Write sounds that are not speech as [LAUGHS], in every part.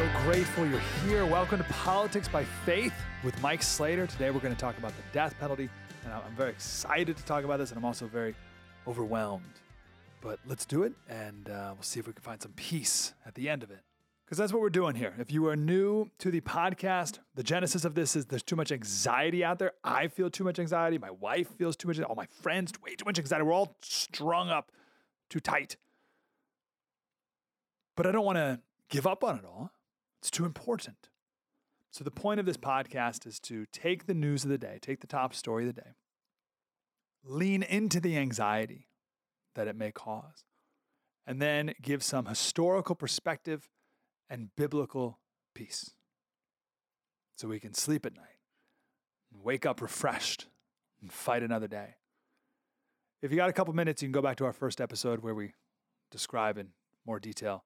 So grateful you're here. Welcome to Politics by Faith with Mike Slater. Today we're going to talk about the death penalty, and I'm very excited to talk about this, and I'm also very overwhelmed. But let's do it, and uh, we'll see if we can find some peace at the end of it. Because that's what we're doing here. If you are new to the podcast, the genesis of this is there's too much anxiety out there. I feel too much anxiety. My wife feels too much. All my friends, way too much anxiety. We're all strung up too tight. But I don't want to give up on it all. It's too important. So, the point of this podcast is to take the news of the day, take the top story of the day, lean into the anxiety that it may cause, and then give some historical perspective and biblical peace. So we can sleep at night and wake up refreshed and fight another day. If you got a couple minutes, you can go back to our first episode where we describe in more detail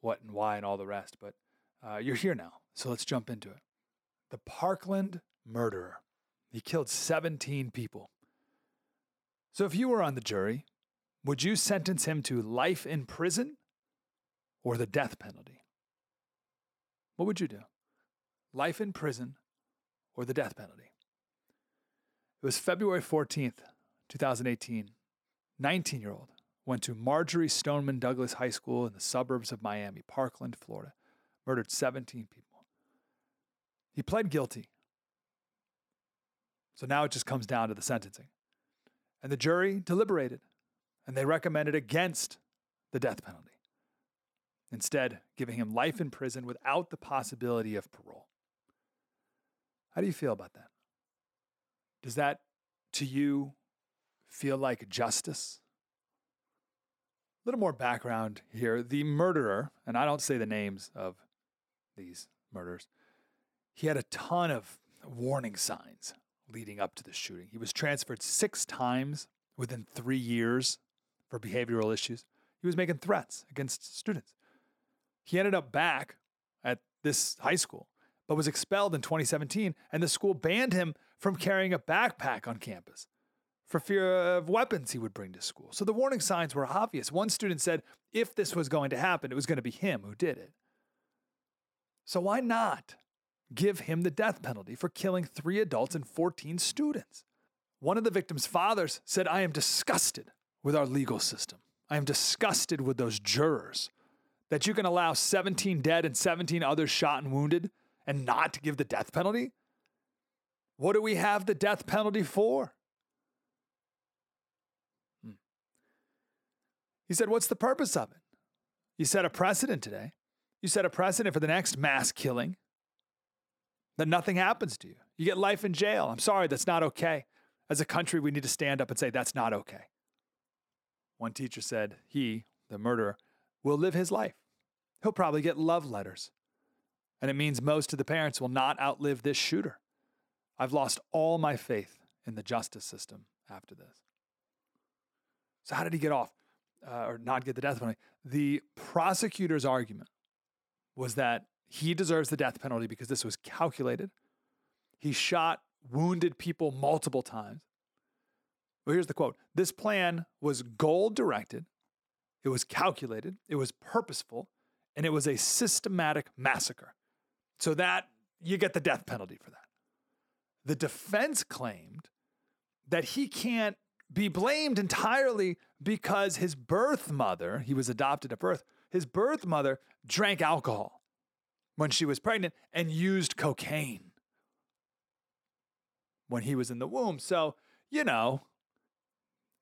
what and why and all the rest. But uh, you're here now, so let's jump into it. The Parkland murderer. He killed 17 people. So if you were on the jury, would you sentence him to life in prison or the death penalty? What would you do? Life in prison or the death penalty? It was February 14th, 2018. 19 year old went to Marjory Stoneman Douglas High School in the suburbs of Miami, Parkland, Florida, murdered 17 people. He pled guilty. So now it just comes down to the sentencing. And the jury deliberated and they recommended against the death penalty, instead, giving him life in prison without the possibility of parole. How do you feel about that? Does that, to you, feel like justice? A little more background here. The murderer, and I don't say the names of these murders, he had a ton of warning signs leading up to the shooting. He was transferred six times within three years for behavioral issues. He was making threats against students. He ended up back at this high school, but was expelled in 2017, and the school banned him from carrying a backpack on campus for fear of weapons he would bring to school. So the warning signs were obvious. One student said if this was going to happen, it was going to be him who did it. So why not give him the death penalty for killing three adults and 14 students? One of the victim's fathers said, I am disgusted with our legal system. I am disgusted with those jurors that you can allow 17 dead and 17 others shot and wounded and not give the death penalty. What do we have the death penalty for? Hmm. He said, What's the purpose of it? You set a precedent today. You set a precedent for the next mass killing that nothing happens to you. You get life in jail. I'm sorry, that's not okay. As a country, we need to stand up and say, That's not okay. One teacher said he, the murderer, will live his life. He'll probably get love letters. And it means most of the parents will not outlive this shooter. I've lost all my faith in the justice system after this. So, how did he get off uh, or not get the death penalty? The prosecutor's argument was that he deserves the death penalty because this was calculated. He shot wounded people multiple times. Well, here's the quote This plan was goal directed, it was calculated, it was purposeful, and it was a systematic massacre. So that you get the death penalty for that. The defense claimed that he can't be blamed entirely because his birth mother, he was adopted at birth, his birth mother drank alcohol when she was pregnant and used cocaine when he was in the womb. So, you know,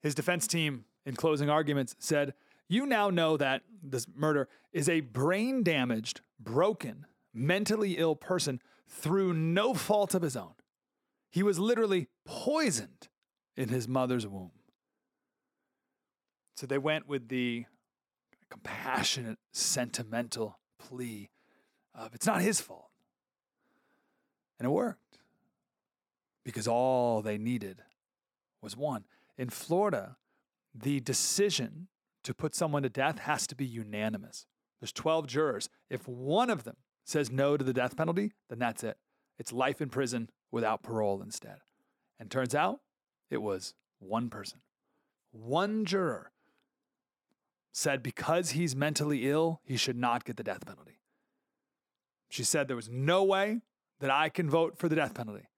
his defense team in closing arguments said, You now know that this murder is a brain damaged, broken, mentally ill person through no fault of his own. He was literally poisoned in his mother's womb. So they went with the compassionate, sentimental plea of it's not his fault. And it worked because all they needed was one. In Florida, the decision to put someone to death has to be unanimous. There's 12 jurors. If one of them says no to the death penalty, then that's it. It's life in prison without parole instead. And turns out it was one person. One juror said because he's mentally ill, he should not get the death penalty. She said there was no way that I can vote for the death penalty.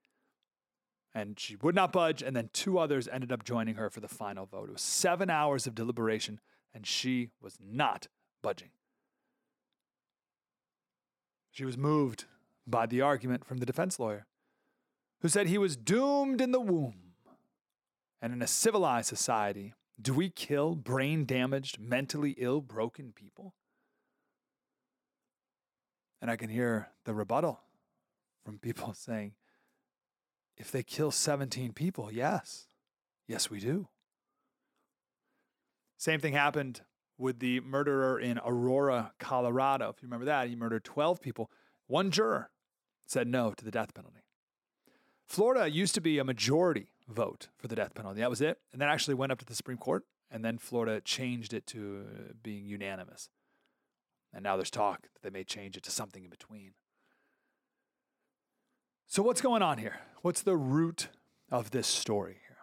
And she would not budge. And then two others ended up joining her for the final vote. It was seven hours of deliberation, and she was not budging. She was moved by the argument from the defense lawyer, who said he was doomed in the womb. And in a civilized society, do we kill brain damaged, mentally ill, broken people? And I can hear the rebuttal from people [LAUGHS] saying, if they kill 17 people, yes. Yes, we do. Same thing happened with the murderer in Aurora, Colorado. If you remember that, he murdered 12 people. One juror said no to the death penalty. Florida used to be a majority vote for the death penalty. That was it. And that actually went up to the Supreme Court, and then Florida changed it to uh, being unanimous. And now there's talk that they may change it to something in between. So, what's going on here? What's the root of this story here?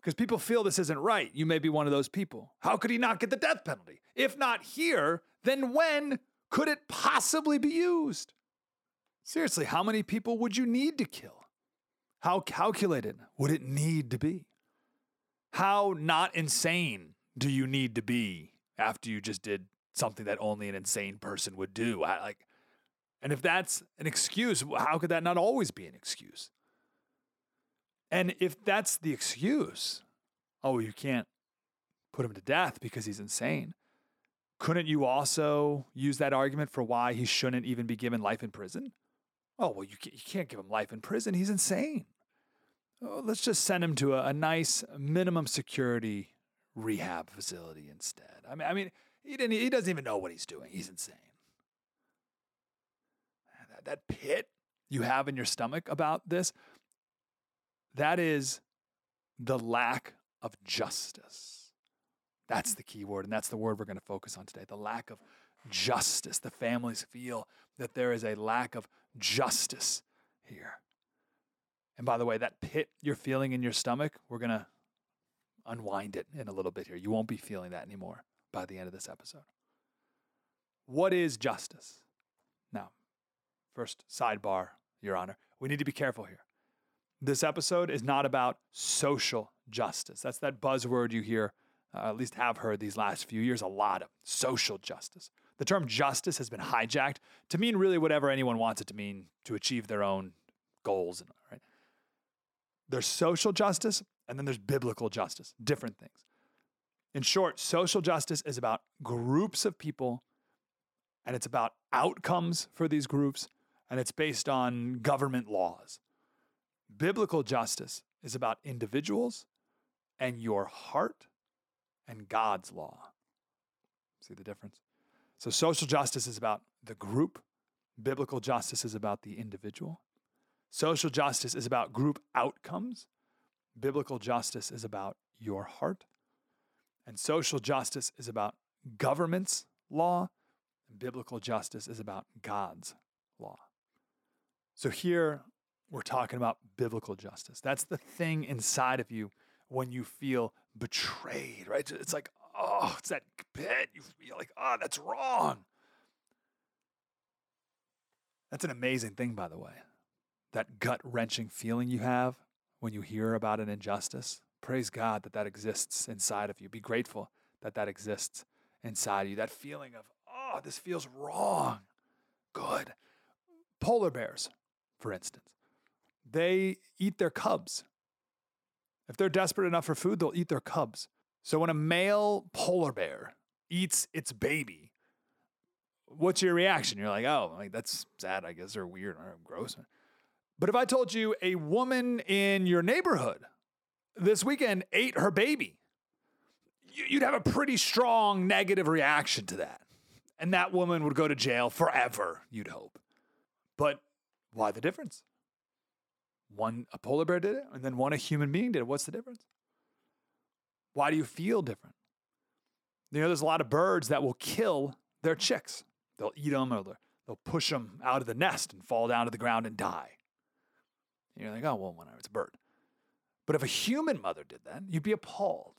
Because people feel this isn't right. You may be one of those people. How could he not get the death penalty? If not here, then when could it possibly be used? Seriously, how many people would you need to kill? How calculated would it need to be? How not insane do you need to be after you just did something that only an insane person would do? I, like, and if that's an excuse, how could that not always be an excuse? And if that's the excuse, oh, you can't put him to death because he's insane. Couldn't you also use that argument for why he shouldn't even be given life in prison? Oh, well, you can't give him life in prison. He's insane. Oh, let's just send him to a, a, nice minimum security rehab facility instead. I mean, I mean, he didn't. He doesn't even know what he's doing. He's insane. That, that pit you have in your stomach about this, that is the lack of justice. That's the key word, and that's the word we're going to focus on today. The lack of justice. The families feel that there is a lack of justice here. And by the way, that pit you're feeling in your stomach, we're going to unwind it in a little bit here. You won't be feeling that anymore by the end of this episode. What is justice? Now, first sidebar, Your Honor, we need to be careful here. This episode is not about social justice. That's that buzzword you hear, uh, at least have heard these last few years, a lot of social justice. The term justice has been hijacked to mean really whatever anyone wants it to mean to achieve their own goals. Right? There's social justice and then there's biblical justice, different things. In short, social justice is about groups of people and it's about outcomes for these groups and it's based on government laws. Biblical justice is about individuals and your heart and God's law. See the difference? So, social justice is about the group, biblical justice is about the individual. Social justice is about group outcomes. Biblical justice is about your heart. And social justice is about government's law. And biblical justice is about God's law. So here we're talking about biblical justice. That's the thing inside of you when you feel betrayed, right? It's like, oh, it's that pit. You feel like, oh, that's wrong. That's an amazing thing, by the way that gut wrenching feeling you have when you hear about an injustice, Praise God that that exists inside of you. Be grateful that that exists inside of you. That feeling of, oh, this feels wrong. Good. Polar bears, for instance, they eat their cubs. If they're desperate enough for food, they'll eat their cubs. So when a male polar bear eats its baby, what's your reaction? You're like, oh, like that's sad, I guess, or weird or gross. But if I told you a woman in your neighborhood this weekend ate her baby, you'd have a pretty strong negative reaction to that. And that woman would go to jail forever, you'd hope. But why the difference? One, a polar bear did it, and then one, a human being did it. What's the difference? Why do you feel different? You know, there's a lot of birds that will kill their chicks. They'll eat them or they'll push them out of the nest and fall down to the ground and die. And you're like, oh, well, whatever, it's a bird. But if a human mother did that, you'd be appalled.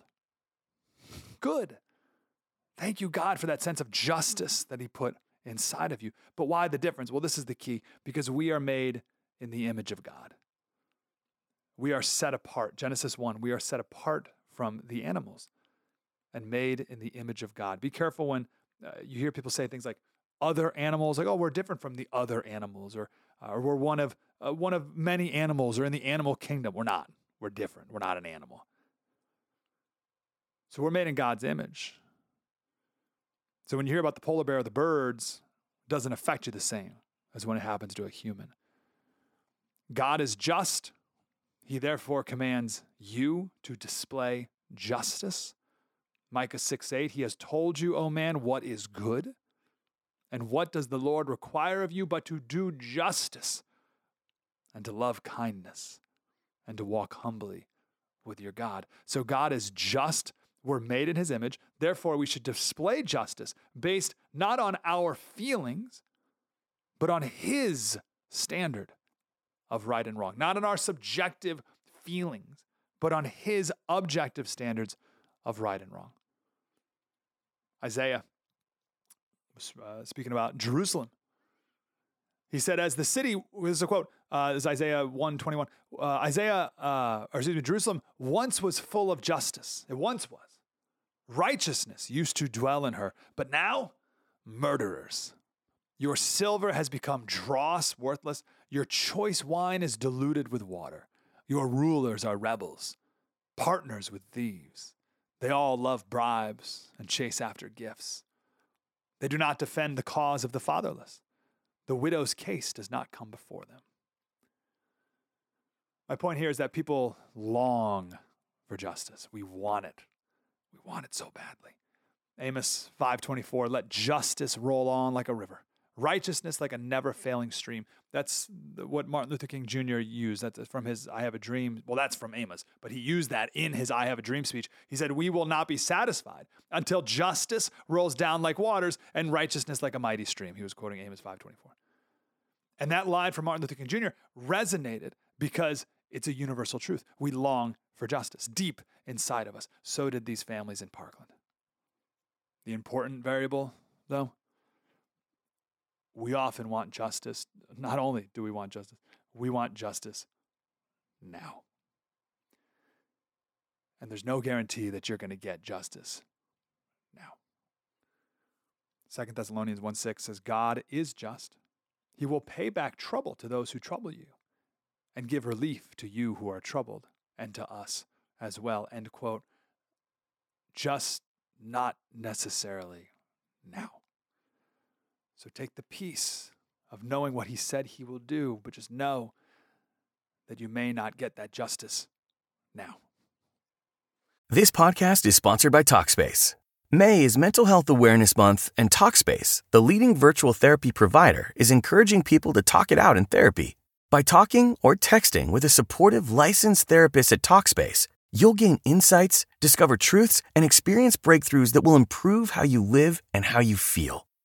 Good. Thank you, God, for that sense of justice that He put inside of you. But why the difference? Well, this is the key because we are made in the image of God. We are set apart. Genesis 1, we are set apart from the animals and made in the image of God. Be careful when uh, you hear people say things like other animals, like, oh, we're different from the other animals, or, uh, or we're one of, uh, one of many animals, or in the animal kingdom. We're not. We're different. We're not an animal. So we're made in God's image. So when you hear about the polar bear or the birds, it doesn't affect you the same as when it happens to a human. God is just. He therefore commands you to display justice. Micah 6 8, he has told you, O man, what is good. And what does the Lord require of you but to do justice and to love kindness and to walk humbly with your God? So God is just we're made in his image. Therefore, we should display justice based not on our feelings, but on his standard of right and wrong. Not on our subjective feelings, but on his objective standards of right and wrong. Isaiah was uh, speaking about Jerusalem. He said, as the city, this is a quote, uh, this is Isaiah 121. Uh, Isaiah, uh, or excuse me, Jerusalem once was full of justice. It once was. Righteousness used to dwell in her, but now murderers. Your silver has become dross, worthless. Your choice wine is diluted with water. Your rulers are rebels, partners with thieves. They all love bribes and chase after gifts. They do not defend the cause of the fatherless. The widow's case does not come before them. My point here is that people long for justice. We want it. We want it so badly. Amos 5:24 let justice roll on like a river righteousness like a never failing stream. That's what martin luther king jr used. That's from his i have a dream. Well that's from amos but he used that in his i have a dream speech. He said we will not be satisfied until justice rolls down like waters and righteousness like a mighty stream. He was quoting amos 5.24 and that line from martin luther king jr resonated because it's a universal truth. We long for justice deep inside of us. So did these families in Parkland. The important variable, though, we often want justice. Not only do we want justice, we want justice now. And there's no guarantee that you're going to get justice now. Second Thessalonians 1 6 says, God is just. He will pay back trouble to those who trouble you and give relief to you who are troubled and to us as well. End quote. Just not necessarily now. So take the peace of knowing what he said he will do, but just know that you may not get that justice now. This podcast is sponsored by Talkspace. May is Mental Health Awareness Month, and Talkspace, the leading virtual therapy provider, is encouraging people to talk it out in therapy. By talking or texting with a supportive licensed therapist at Talkspace, you'll gain insights, discover truths, and experience breakthroughs that will improve how you live and how you feel.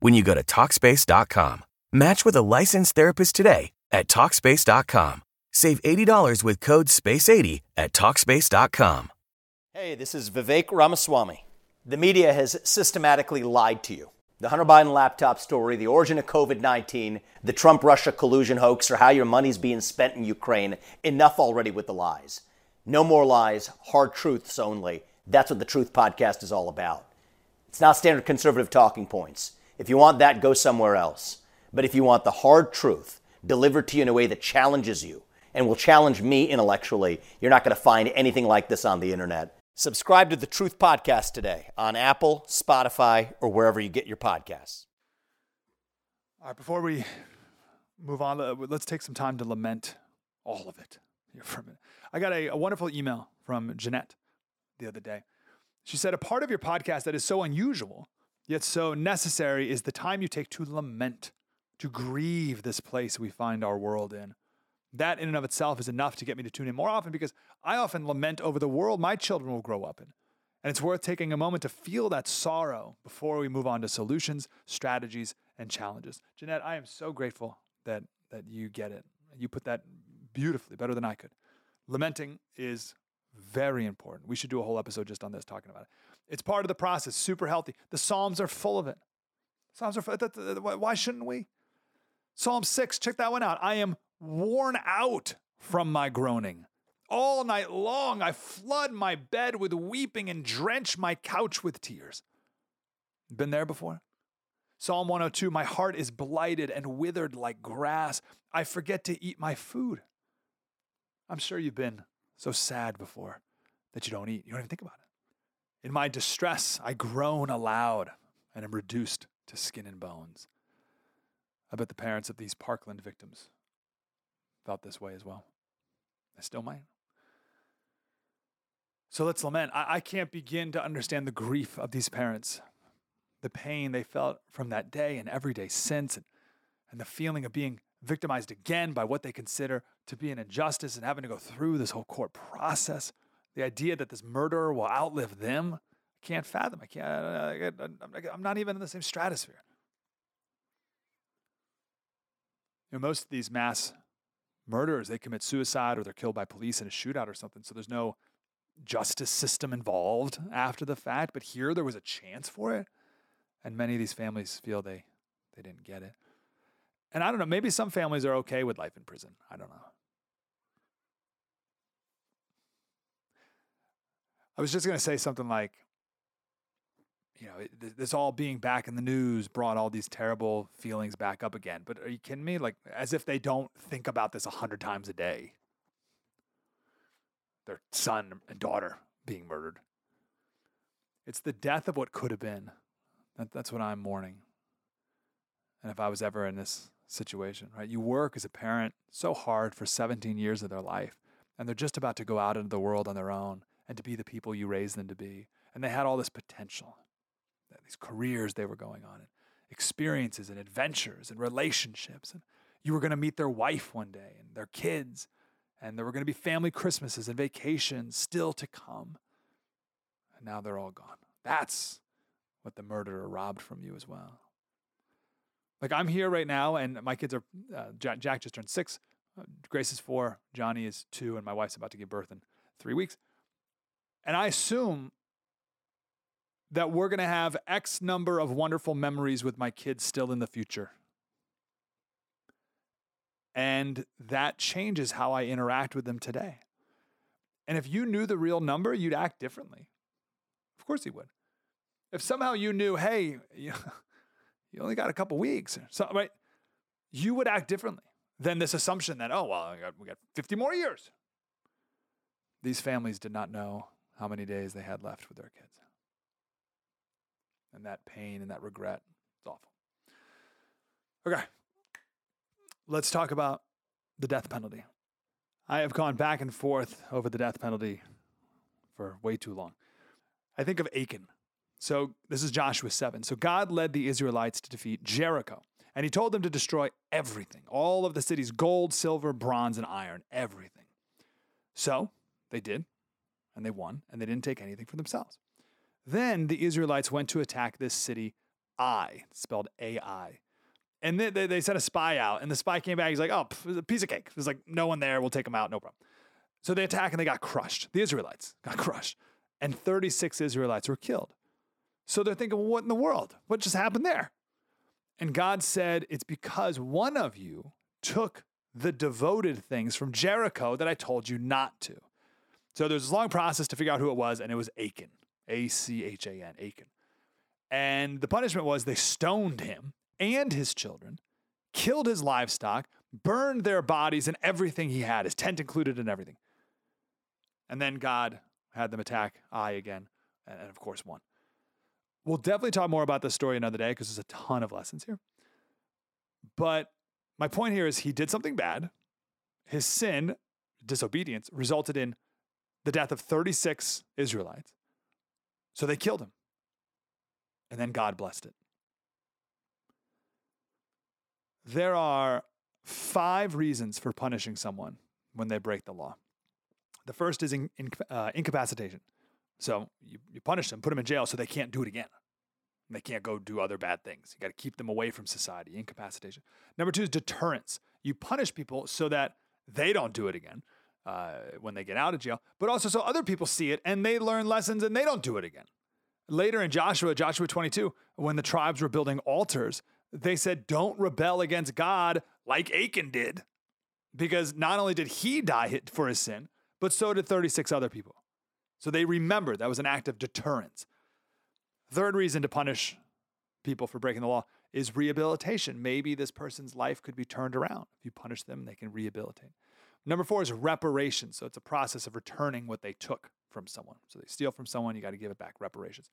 when you go to Talkspace.com. Match with a licensed therapist today at Talkspace.com. Save $80 with code SPACE80 at Talkspace.com. Hey, this is Vivek Ramaswamy. The media has systematically lied to you. The Hunter Biden laptop story, the origin of COVID 19, the Trump Russia collusion hoax, or how your money's being spent in Ukraine. Enough already with the lies. No more lies, hard truths only. That's what the Truth Podcast is all about. It's not standard conservative talking points. If you want that, go somewhere else. But if you want the hard truth delivered to you in a way that challenges you and will challenge me intellectually, you're not going to find anything like this on the internet. Subscribe to the Truth Podcast today on Apple, Spotify, or wherever you get your podcasts. All right, before we move on, let's take some time to lament all of it here for a minute. I got a, a wonderful email from Jeanette the other day. She said, A part of your podcast that is so unusual, yet so necessary, is the time you take to lament, to grieve this place we find our world in. That in and of itself is enough to get me to tune in more often because I often lament over the world my children will grow up in. And it's worth taking a moment to feel that sorrow before we move on to solutions, strategies, and challenges. Jeanette, I am so grateful that that you get it. You put that beautifully, better than I could. Lamenting is very important. We should do a whole episode just on this, talking about it. It's part of the process, super healthy. The Psalms are full of it. Psalms are full, why shouldn't we? Psalm 6, check that one out. I am worn out from my groaning. All night long, I flood my bed with weeping and drench my couch with tears. Been there before? Psalm 102 My heart is blighted and withered like grass. I forget to eat my food. I'm sure you've been so sad before that you don't eat. You don't even think about it. In my distress, I groan aloud and am reduced to skin and bones. I bet the parents of these Parkland victims felt this way as well. I still might. So let's lament. I, I can't begin to understand the grief of these parents, the pain they felt from that day and every day since, and, and the feeling of being victimized again by what they consider to be an injustice and having to go through this whole court process. The idea that this murderer will outlive them, I can't fathom. I can't. I, am not even in the same stratosphere. You know, most of these mass murderers, they commit suicide or they're killed by police in a shootout or something. So there's no justice system involved after the fact. But here there was a chance for it. And many of these families feel they, they didn't get it. And I don't know, maybe some families are okay with life in prison. I don't know. I was just going to say something like, you know, this all being back in the news brought all these terrible feelings back up again. But are you kidding me? Like, as if they don't think about this a hundred times a day. Their son and daughter being murdered. It's the death of what could have been. That, that's what I'm mourning. And if I was ever in this situation, right? You work as a parent so hard for 17 years of their life, and they're just about to go out into the world on their own and to be the people you raised them to be. And they had all this potential these careers they were going on, and experiences and adventures and relationships. And you were going to meet their wife one day and their kids, and there were going to be family Christmases and vacations still to come. And now they're all gone. That's what the murderer robbed from you as well. Like I'm here right now, and my kids are uh, Jack, Jack, just turned six, uh, Grace is four, Johnny is two, and my wife's about to give birth in three weeks. And I assume that we're going to have X number of wonderful memories with my kids still in the future. And that changes how I interact with them today. And if you knew the real number, you'd act differently. Of course you would. If somehow you knew, hey, [LAUGHS] you, only got a couple weeks, right? You would act differently than this assumption that, oh, well, we got 50 more years. These families did not know how many days they had left with their kids and that pain and that regret. It's awful. Okay. Let's talk about the death penalty. I have gone back and forth over the death penalty for way too long. I think of Achan. So this is Joshua 7. So God led the Israelites to defeat Jericho, and he told them to destroy everything all of the city's gold, silver, bronze, and iron, everything. So they did, and they won, and they didn't take anything for themselves. Then the Israelites went to attack this city, Ai, spelled A I. And they, they, they sent a spy out, and the spy came back. He's like, oh, pff, a piece of cake. Was like, no one there. We'll take them out. No problem. So they attack and they got crushed. The Israelites got [LAUGHS] crushed. And 36 Israelites were killed. So they're thinking, well, what in the world? What just happened there? And God said, it's because one of you took the devoted things from Jericho that I told you not to. So there's this long process to figure out who it was, and it was Achan, A C H A N, Achan. And the punishment was they stoned him and his children, killed his livestock, burned their bodies and everything he had, his tent included and everything. And then God had them attack Ai again, and, of course won. We'll definitely talk more about this story another day because there's a ton of lessons here. But my point here is he did something bad. His sin, disobedience, resulted in the death of 36 Israelites. So they killed him. And then God blessed it. There are five reasons for punishing someone when they break the law. The first is in, in, uh, incapacitation. So you, you punish them, put them in jail so they can't do it again. They can't go do other bad things. You got to keep them away from society, incapacitation. Number two is deterrence. You punish people so that they don't do it again uh, when they get out of jail, but also so other people see it and they learn lessons and they don't do it again. Later in Joshua, Joshua 22, when the tribes were building altars, they said, Don't rebel against God like Achan did. Because not only did he die for his sin, but so did 36 other people. So they remembered that was an act of deterrence. Third reason to punish people for breaking the law is rehabilitation. Maybe this person's life could be turned around. If you punish them, they can rehabilitate. Number four is reparation. So it's a process of returning what they took from someone. So they steal from someone, you got to give it back, reparations.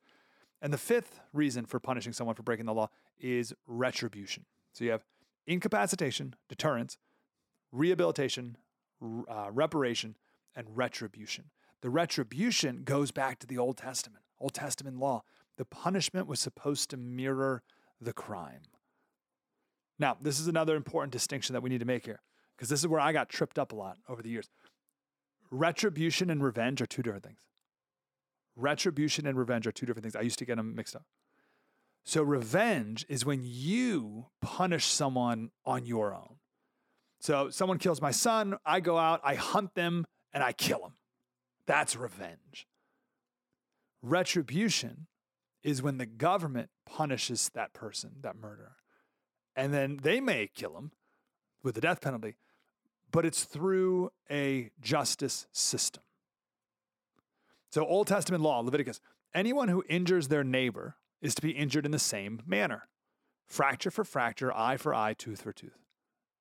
And the fifth reason for punishing someone for breaking the law is retribution. So you have incapacitation, deterrence, rehabilitation, uh, reparation, and retribution. The retribution goes back to the Old Testament, Old Testament law. The punishment was supposed to mirror the crime. Now, this is another important distinction that we need to make here, because this is where I got tripped up a lot over the years. Retribution and revenge are two different things. Retribution and revenge are two different things. I used to get them mixed up. So, revenge is when you punish someone on your own. So, someone kills my son, I go out, I hunt them, and I kill them. That's revenge. Retribution is when the government punishes that person, that murderer. And then they may kill him with the death penalty, but it's through a justice system. So, Old Testament law, Leviticus, anyone who injures their neighbor is to be injured in the same manner fracture for fracture, eye for eye, tooth for tooth.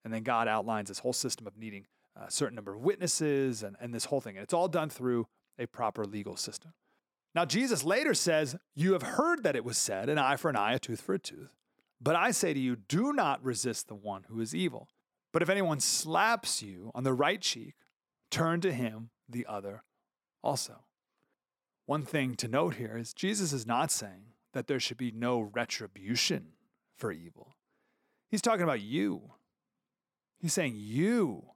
And then God outlines this whole system of needing a certain number of witnesses and, and this whole thing. And it's all done through a proper legal system. Now, Jesus later says, You have heard that it was said, an eye for an eye, a tooth for a tooth. But I say to you, do not resist the one who is evil. But if anyone slaps you on the right cheek, turn to him the other also. One thing to note here is Jesus is not saying that there should be no retribution for evil. He's talking about you. He's saying you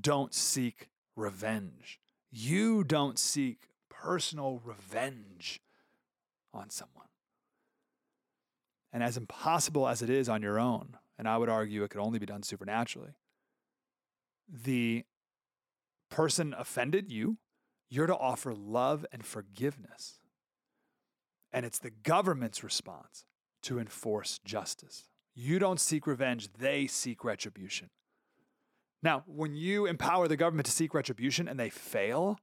don't seek revenge. You don't seek personal revenge on someone. And as impossible as it is on your own, and I would argue it could only be done supernaturally, the person offended you you're to offer love and forgiveness. And it's the government's response to enforce justice. You don't seek revenge, they seek retribution. Now, when you empower the government to seek retribution and they fail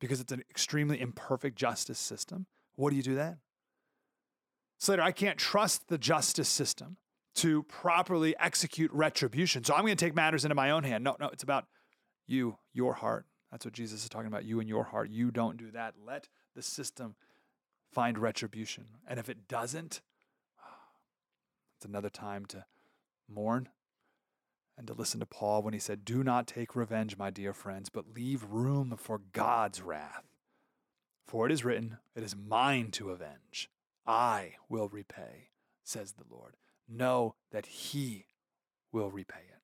because it's an extremely imperfect justice system, what do you do then? Slater, I can't trust the justice system to properly execute retribution. So I'm going to take matters into my own hand. No, no, it's about you, your heart, that's what Jesus is talking about. You and your heart. You don't do that. Let the system find retribution. And if it doesn't, it's another time to mourn and to listen to Paul when he said, Do not take revenge, my dear friends, but leave room for God's wrath. For it is written, It is mine to avenge. I will repay, says the Lord. Know that He will repay it.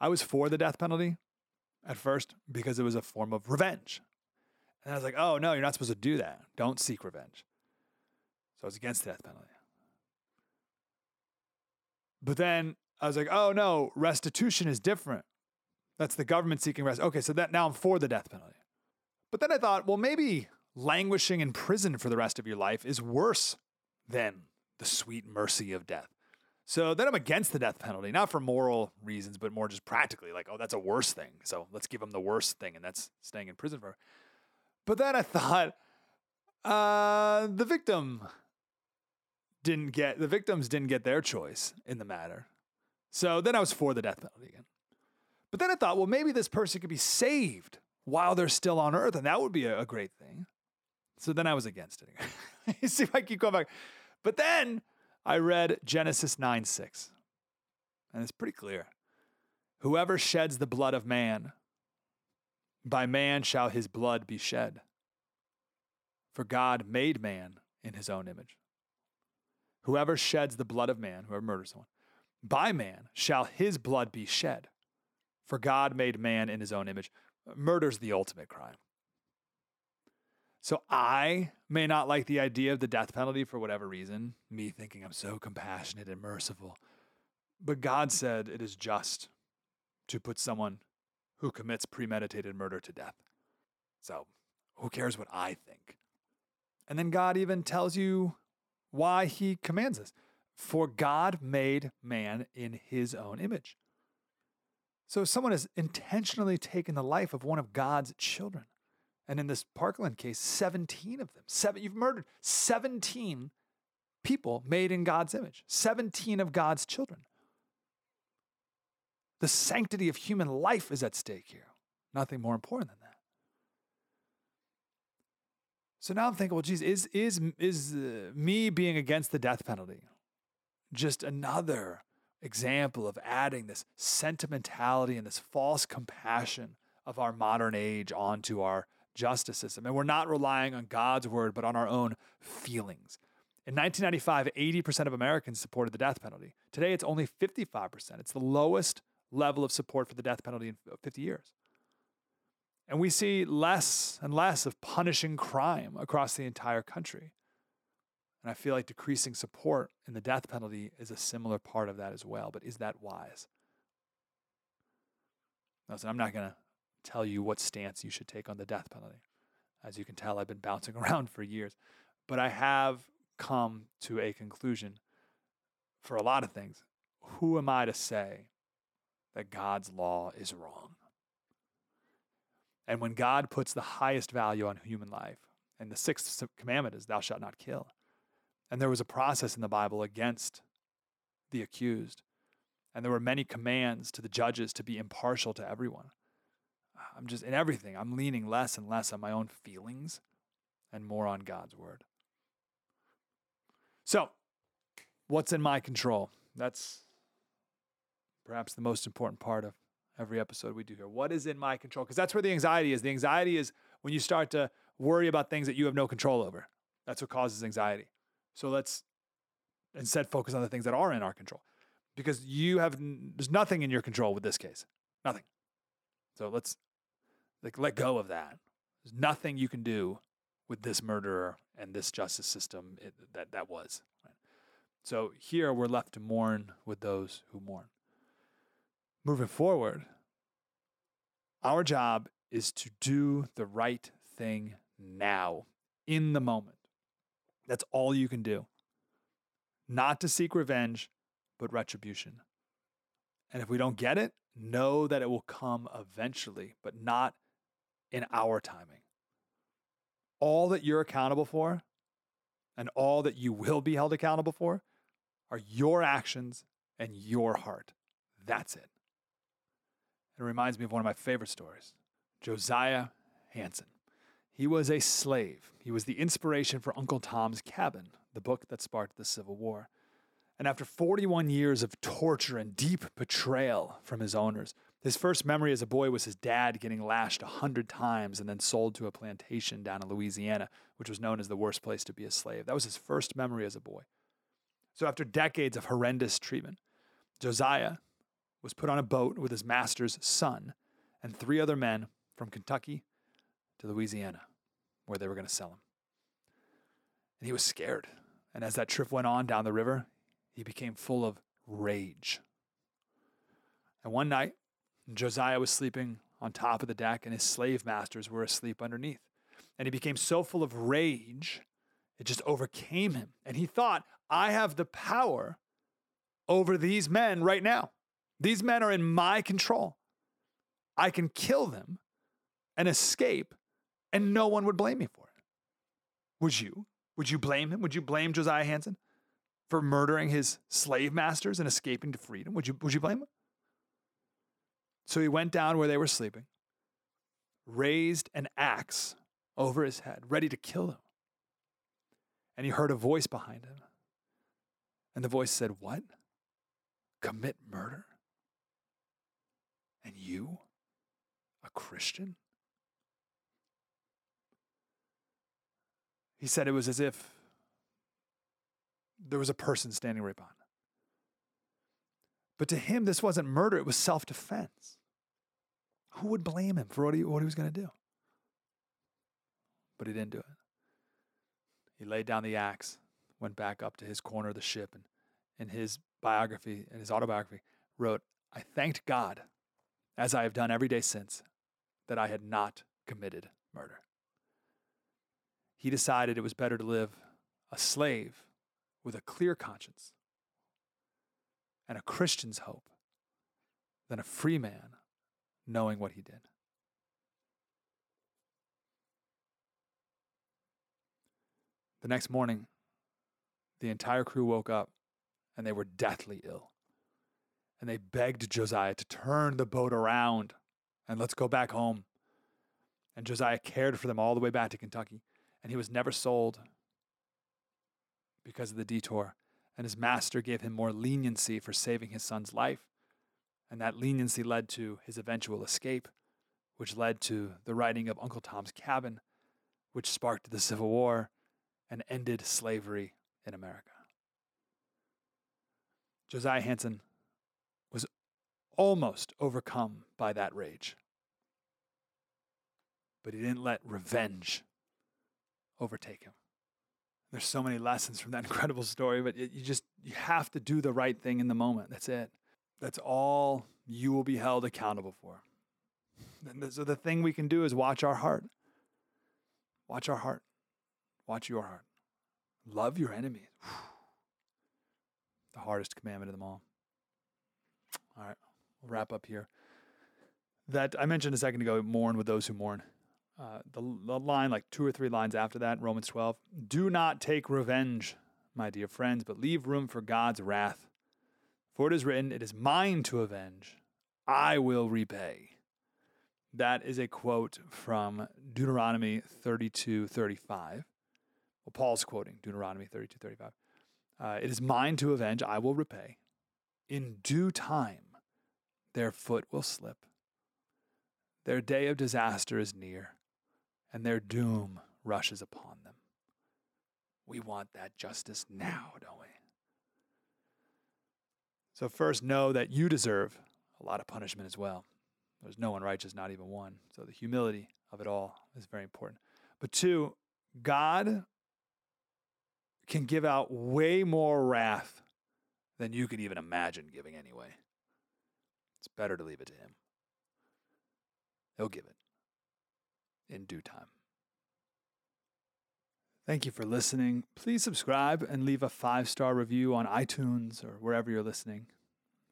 I was for the death penalty at first because it was a form of revenge. And I was like, oh, no, you're not supposed to do that. Don't seek revenge. So I was against the death penalty. But then I was like, oh, no, restitution is different. That's the government seeking rest. Okay, so that now I'm for the death penalty. But then I thought, well, maybe languishing in prison for the rest of your life is worse than the sweet mercy of death. So then I'm against the death penalty, not for moral reasons, but more just practically like, oh, that's a worse thing. So let's give them the worst thing, and that's staying in prison for. But then I [LAUGHS] thought, uh, the victim didn't get the victims didn't get their choice in the matter. So then I was for the death penalty again. But then I thought, well, maybe this person could be saved while they're still on earth, and that would be a, a great thing. So then I was against it [LAUGHS] you see if I keep going back. But then I read Genesis 9 6, and it's pretty clear. Whoever sheds the blood of man, by man shall his blood be shed. For God made man in his own image. Whoever sheds the blood of man, whoever murders someone, by man shall his blood be shed. For God made man in his own image. Murder's the ultimate crime. So I may not like the idea of the death penalty for whatever reason, me thinking I'm so compassionate and merciful. But God said it is just to put someone who commits premeditated murder to death. So who cares what I think? And then God even tells you why he commands this. For God made man in his own image. So someone has intentionally taken the life of one of God's children. And in this Parkland case, 17 of them. Seven, you've murdered 17 people made in God's image, 17 of God's children. The sanctity of human life is at stake here. Nothing more important than that. So now I'm thinking, well, geez, is is is uh, me being against the death penalty just another example of adding this sentimentality and this false compassion of our modern age onto our justice system. And we're not relying on God's word, but on our own feelings. In 1995, 80% of Americans supported the death penalty. Today, it's only 55%. It's the lowest level of support for the death penalty in 50 years. And we see less and less of punishing crime across the entire country. And I feel like decreasing support in the death penalty is a similar part of that as well. But is that wise? Listen, I'm not going to tell you what stance you should take on the death penalty. As you can tell, I've been bouncing [LAUGHS] around for years. But I have come to a conclusion for a lot of things. Who am I to say that God's law is wrong? And when God puts the highest value on human life, and the sixth commandment is, Thou shalt not kill. And there was a process in the Bible against the accused. And there were many commands to the judges to be impartial to everyone. I'm just in everything, I'm leaning less and less on my own feelings and more on God's word. So, what's in my control? That's perhaps the most important part of every episode we do here. What is in my control? Because that's where the anxiety is. The anxiety is when you start to worry about things that you have no control over. That's what causes anxiety. So let's instead focus on the things that are in our control because you have there's nothing in your control with this case. Nothing. So let's like let go of that. There's nothing you can do with this murderer and this justice system it, that that was. So here we're left to mourn with those who mourn. Moving forward, our job is to do the right thing now, in the moment. That's all you can do. Not to seek revenge, but retribution. And if we don't get it, know that it will come eventually, but not in our timing. All that you're accountable for and all that you will be held accountable for are your actions and your heart. That's it. It reminds me of one of my favorite stories Josiah Henson. He was a slave. He was the inspiration for Uncle Tom's Cabin, the book that sparked the Civil War. And after 41 years of torture and deep betrayal from his owners, his first memory as a boy was his dad getting lashed a hundred times and then sold to a plantation down in Louisiana, which was known as the worst place to be a slave. That was his first memory as a boy. So after decades of horrendous treatment, Josiah was put on a boat with his master's son and three other men from Kentucky to Louisiana. where they were going to sell him. And he was scared. And as that trip went on down the river, he became full of rage. And one night, Josiah was sleeping on top of the deck, and his slave masters were asleep underneath. And he became so full of rage, it just overcame him. And he thought, I have the power over these men right now. These men are in my control. I can kill them and escape, and no one would blame me for it. Would you? Would you blame him? Would you blame Josiah Henson for murdering his slave masters and escaping to freedom? Would you, would you blame him? So he went down where they were sleeping, raised an axe over his head, ready to kill them. And he heard a voice behind him. And the voice said, What? Commit murder? And you, a Christian? He said it was as if there was a person standing right behind him. But to him, this wasn't murder, it was self defense. Who would blame him for what he, what he was going to do? But he didn't do it. He laid down the axe, went back up to his corner of the ship, and in his biography, in his autobiography, wrote, I thanked God, as I have done every day since, that I had not committed murder he decided it was better to live a slave with a clear conscience and a Christian's hope than a free man knowing what he did. The next morning, the entire crew woke up and they were deathly ill. And they begged Josiah to turn the boat around and let's go back home. And Josiah cared for them all the way back to Kentucky and he was never sold because of the detour. And his master gave him more leniency for saving his son's life. And that leniency led to his eventual escape, which led to the writing of Uncle Tom's Cabin, which sparked the Civil War and ended slavery in America. Josiah Henson was almost overcome by that rage, but he didn't let revenge overtake him. There's so many lessons from that [LAUGHS] incredible story, but you just you have to do the right thing in the moment. That's it. That's all you will be held accountable for. So the thing we can do is watch our heart. Watch our heart. Watch your heart. Love your enemies. [SIGHS] The hardest commandment of them all. All right, we'll wrap up here. That I mentioned a second ago, mourn with those who mourn. Uh, the, the line, like two or three lines after that, Romans 12, do not take revenge, my dear friends, but leave room for God's wrath. For it is written, It is mine to avenge, I will repay. That is a quote from Deuteronomy 32 35. Well, Paul's quoting Deuteronomy 32 35. Uh, it is mine to avenge, I will repay. In due time, their foot will slip. Their day of disaster is near and their doom rushes upon them. We want that justice now, don't we? So, first, know that you deserve a lot of punishment as well. There's no one righteous, not even one. So, the humility of it all is very important. But two, God can give out way more wrath than you can even imagine giving anyway. It's better to leave it to Him. He'll give it in due time. Thank you for listening. Please subscribe and leave a five star review on iTunes or wherever you're listening.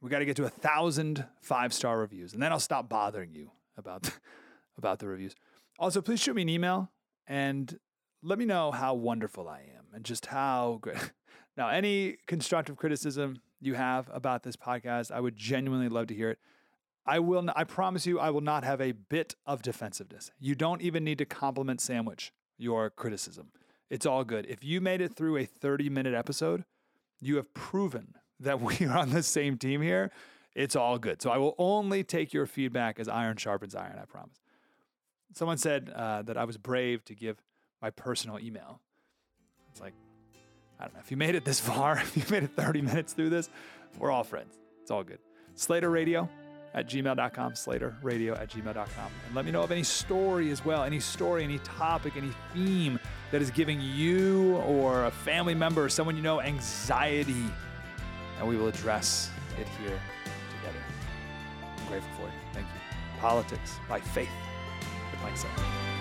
We got to get to a thousand five star reviews, and then I'll stop bothering you about, [LAUGHS] about the reviews. Also, please shoot me an email and let me know how wonderful I am and just how great. [LAUGHS] Now, any constructive criticism you have about this podcast, I would genuinely love to hear it. I will. I promise you, I will not have a bit of defensiveness. You don't even need to compliment sandwich your criticism. It's all good. If you made it through a 30 minute episode, you have proven that [LAUGHS] we are on the same team here. It's all good. So I will only take your feedback as iron sharpens iron. I promise. Someone said uh, that I was brave to give my personal email. It's like, I don't know. If you made it this [LAUGHS] far, if you made it 30 minutes through this, we're all friends. It's all good. Slater Radio at gmail.com, slaterradio at gmail.com. And let me know of any story as well, any story, any topic, any theme that is giving you or a family member or someone you know anxiety. And we will address it here together. I'm grateful for you. Thank you. Politics by Faith with Mike.